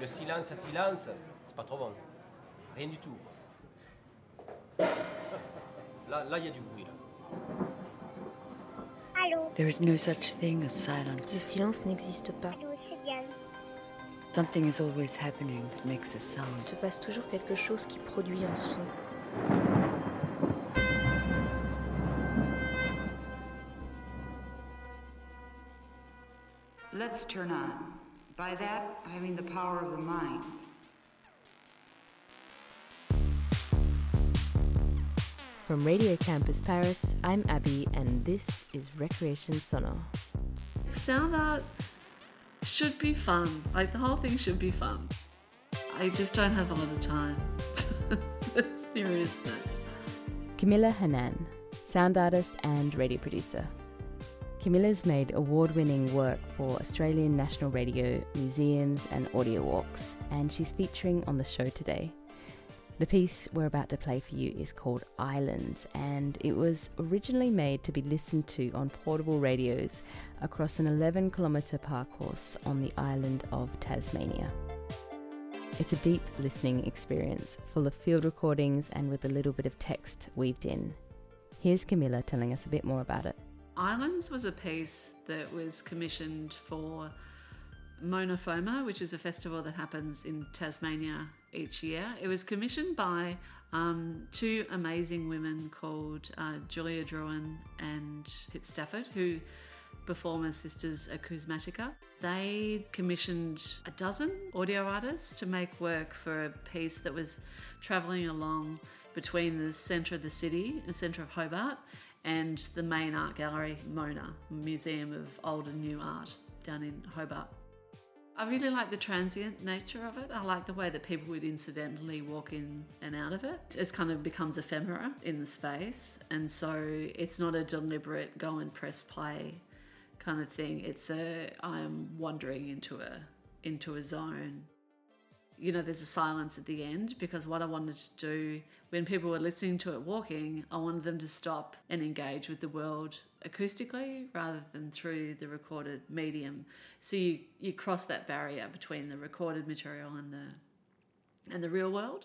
Le silence à silence, c'est pas trop bon. Rien du tout. Là, là, il y a du bruit. Là. Allô There is no such thing as Le silence. silence n'existe pas. Allô. Something is always happening that makes a Il sound. se passe toujours quelque chose qui produit un son. Let's turn on. By that, I mean the power of the mind. From Radio Campus Paris, I'm Abby, and this is Recreation Sonore. Sound art should be fun. Like the whole thing should be fun. I just don't have a lot of time for seriousness. Camilla Hannan, sound artist and radio producer. Camilla's made award winning work for Australian National Radio, museums, and audio walks, and she's featuring on the show today. The piece we're about to play for you is called Islands, and it was originally made to be listened to on portable radios across an 11 kilometre park course on the island of Tasmania. It's a deep listening experience, full of field recordings and with a little bit of text weaved in. Here's Camilla telling us a bit more about it. Islands was a piece that was commissioned for Mona Foma, which is a festival that happens in Tasmania each year. It was commissioned by um, two amazing women called uh, Julia Drouhin and Pip Stafford, who perform as Sisters Akousmatica. They commissioned a dozen audio artists to make work for a piece that was travelling along between the centre of the city, and the centre of Hobart, and the main art gallery, Mona, Museum of Old and New Art down in Hobart. I really like the transient nature of it. I like the way that people would incidentally walk in and out of it. It kind of becomes ephemera in the space, and so it's not a deliberate go and press play kind of thing. It's a I am wandering into a into a zone. You know, there's a silence at the end because what I wanted to do when people were listening to it walking, I wanted them to stop and engage with the world acoustically rather than through the recorded medium. So you, you cross that barrier between the recorded material and the and the real world.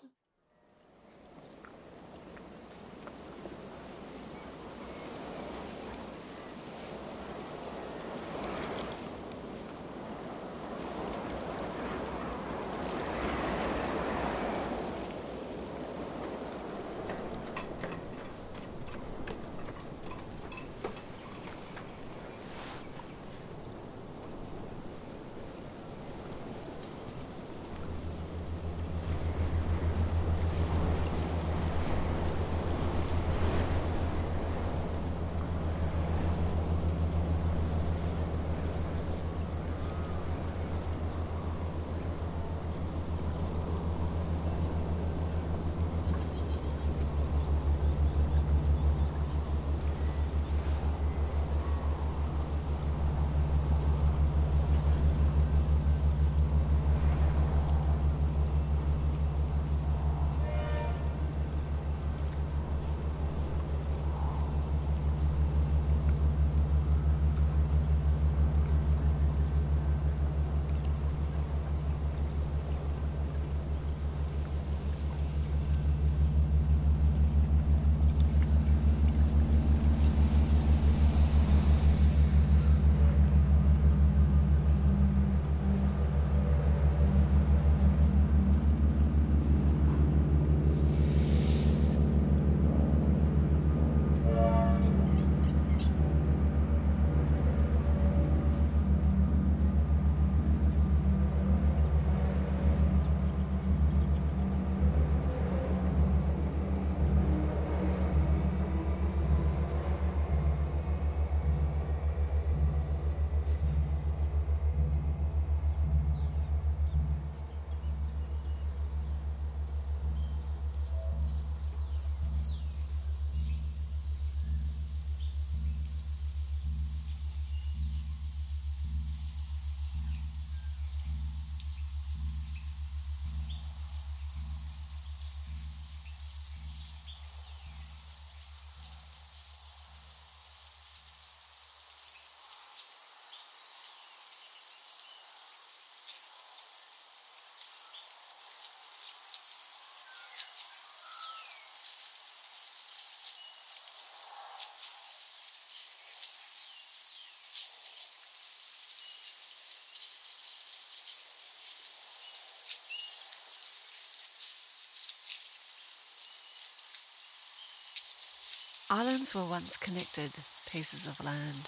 Islands were once connected pieces of land.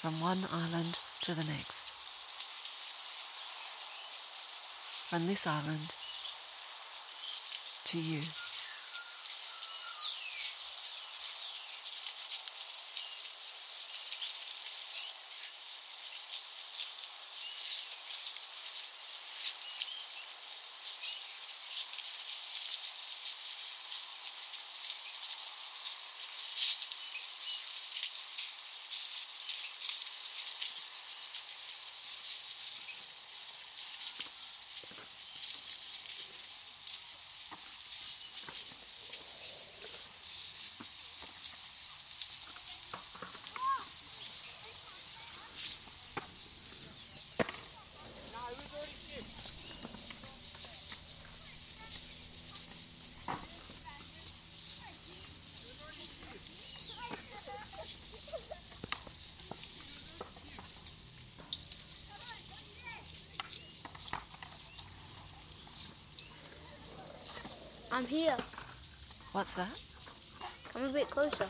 From one island to the next. From this island to you. I'm here. What's that? Come a bit closer.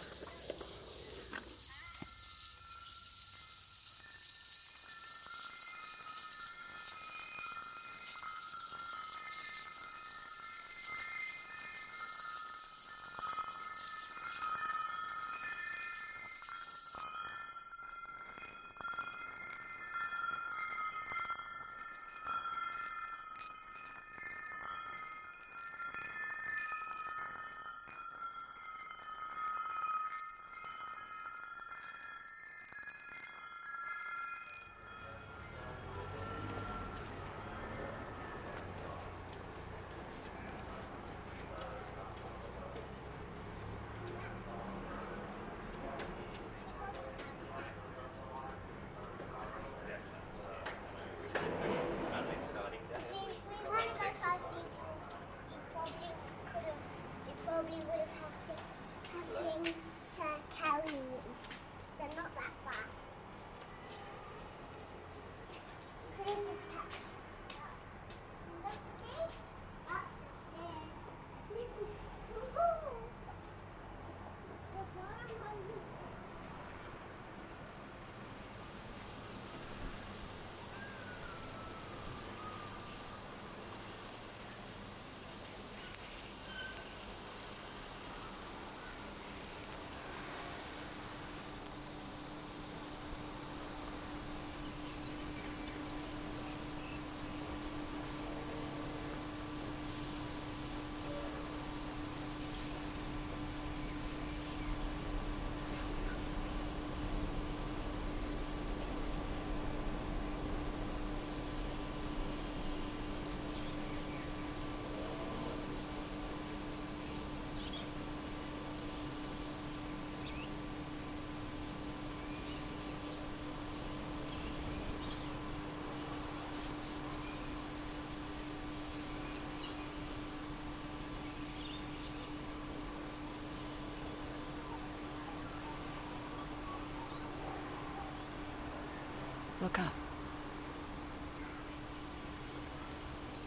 Look up.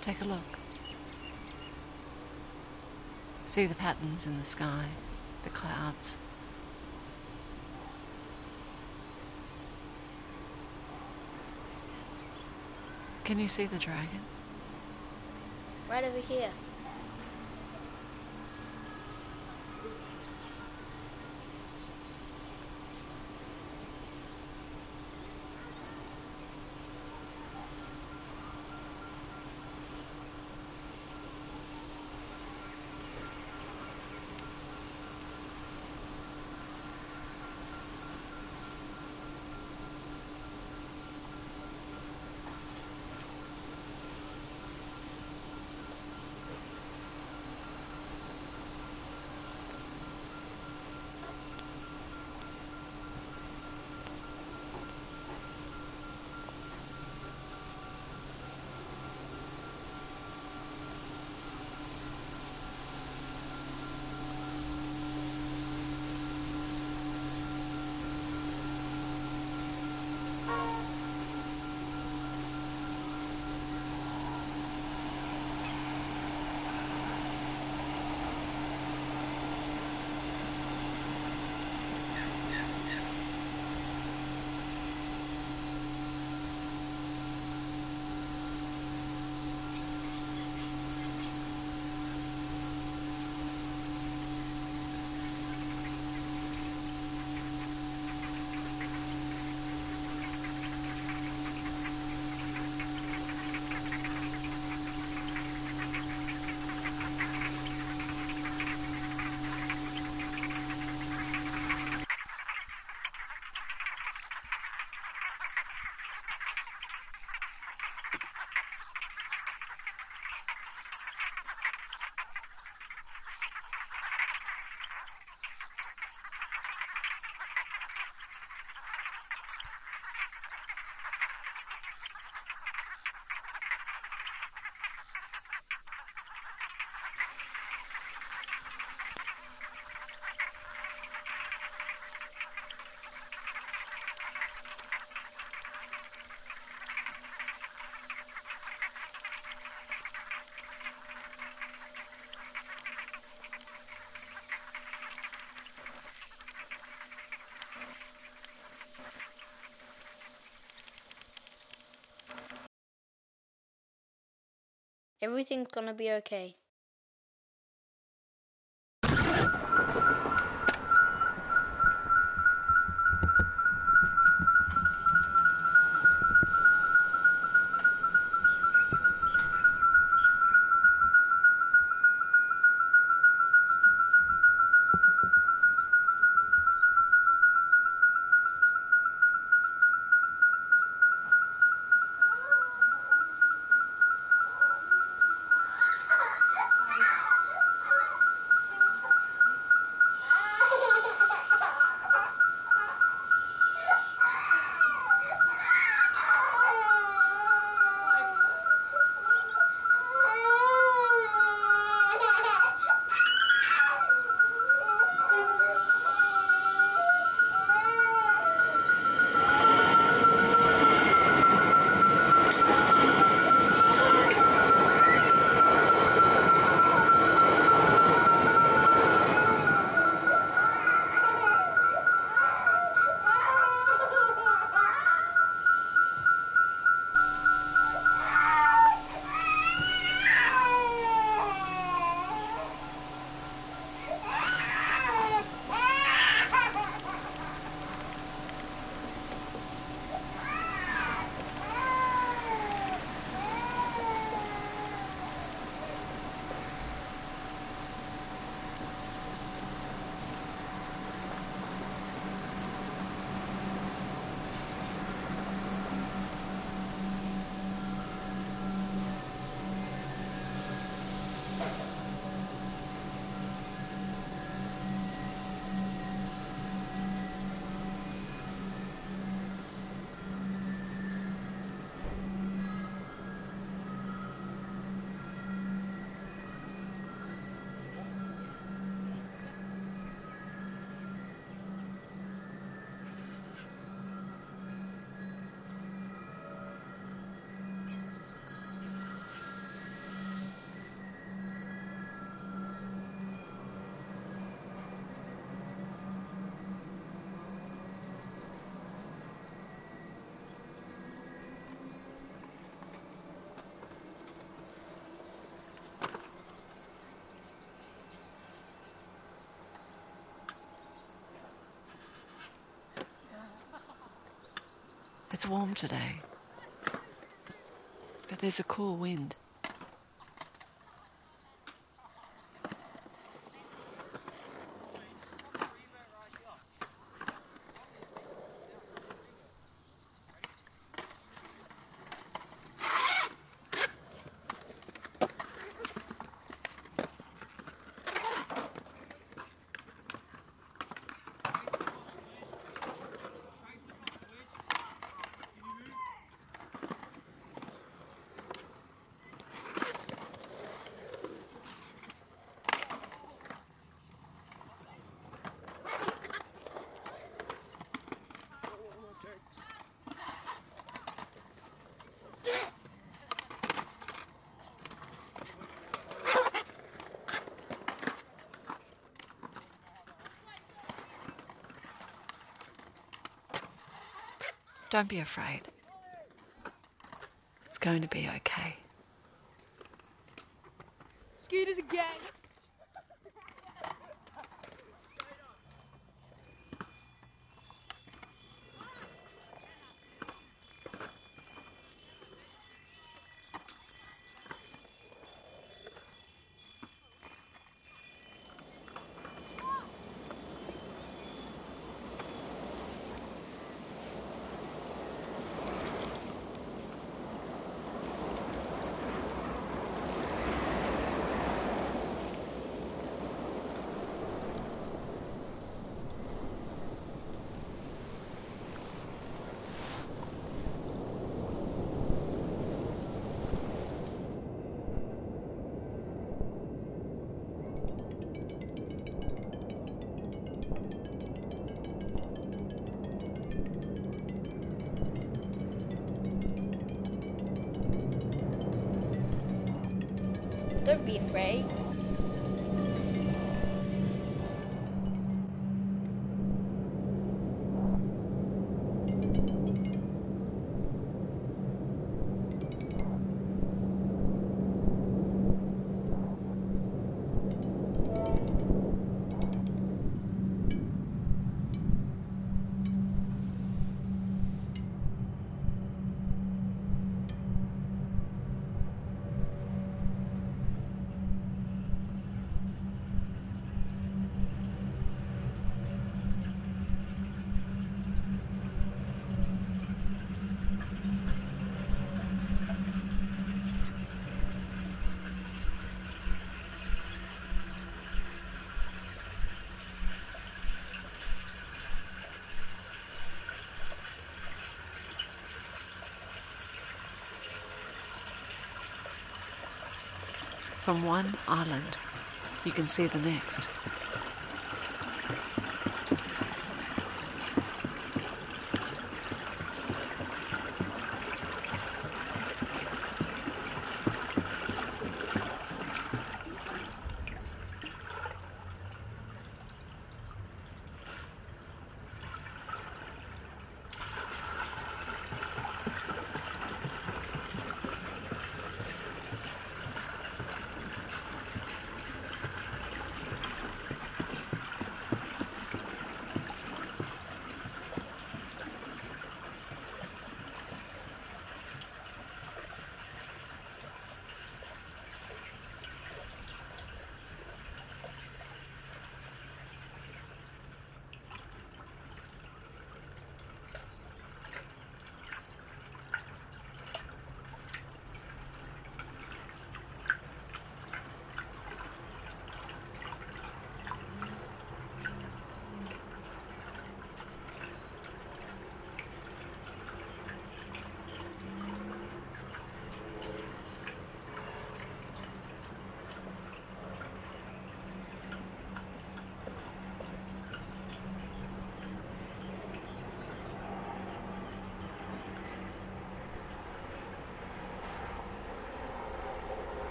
Take a look. See the patterns in the sky, the clouds. Can you see the dragon? Right over here. Everything's gonna be okay. It's warm today, but there's a cool wind. Don't be afraid. It's going to be okay. Scooters again. Don't be afraid. From one island, you can see the next.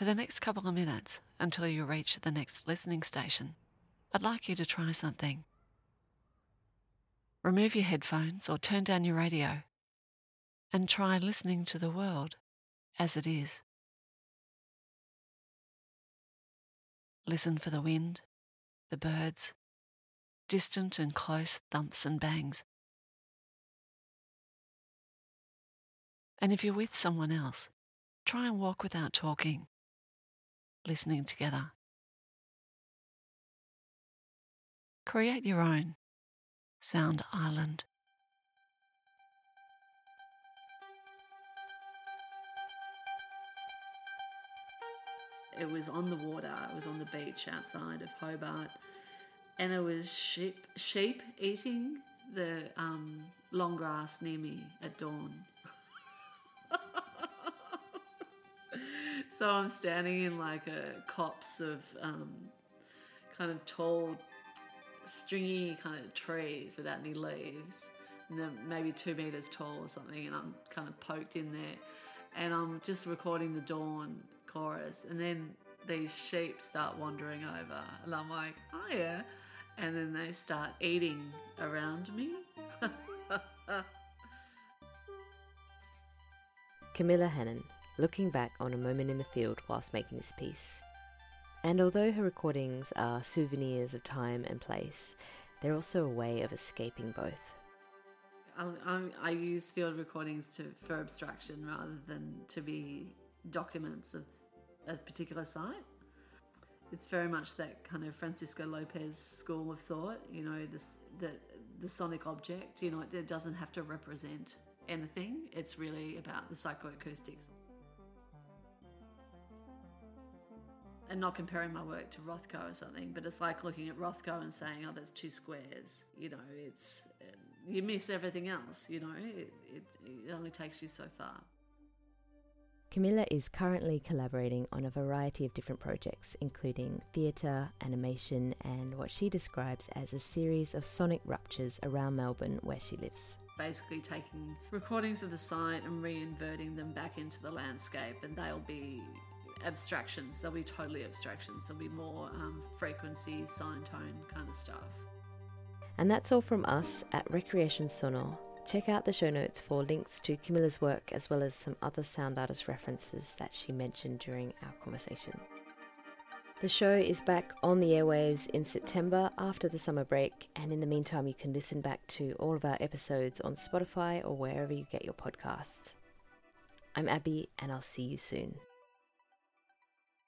For the next couple of minutes, until you reach the next listening station, I'd like you to try something. Remove your headphones or turn down your radio and try listening to the world as it is. Listen for the wind, the birds, distant and close thumps and bangs. And if you're with someone else, try and walk without talking, listening together. Create your own sound island. It was on the water. It was on the beach outside of Hobart, and it was sheep sheep eating the um, long grass near me at dawn. So I'm standing in like a copse of um, kind of tall, stringy kind of trees without any leaves, and they're maybe two meters tall or something, and I'm kind of poked in there, and I'm just recording the dawn chorus, and then these sheep start wandering over, and I'm like, oh yeah, and then they start eating around me. Camilla Hannan, looking back on a moment in the field whilst making this piece. And although her recordings are souvenirs of time and place, they're also a way of escaping both. I, I, use field recordings to for abstraction rather than to be documents of a particular site. It's very much that kind of Francisco Lopez school of thought. You know, this that the sonic object. You know, it, it doesn't have to represent anything. It's really about the psychoacoustics. And not comparing my work to Rothko or something, but it's like looking at Rothko and saying, "Oh, that's two squares." You know, it's uh, you miss everything else. You know, it, it, it only takes you so far. Camilla is currently collaborating on a variety of different projects, including theatre, animation, and what she describes as a series of sonic ruptures around Melbourne where she lives. Basically, taking recordings of the site and reinverting them back into the landscape, and they'll be abstractions. They'll be totally abstractions. There'll be more um, frequency, sine tone kind of stuff. And that's all from us at Recreation Sonore. Check out the show notes for links to Camilla's work as well as some other sound artist references that she mentioned during our conversation. The show is back on the airwaves in September after the summer break, and in the meantime, you can listen back to all of our episodes on Spotify or wherever you get your podcasts. I'm Abby, and I'll see you soon.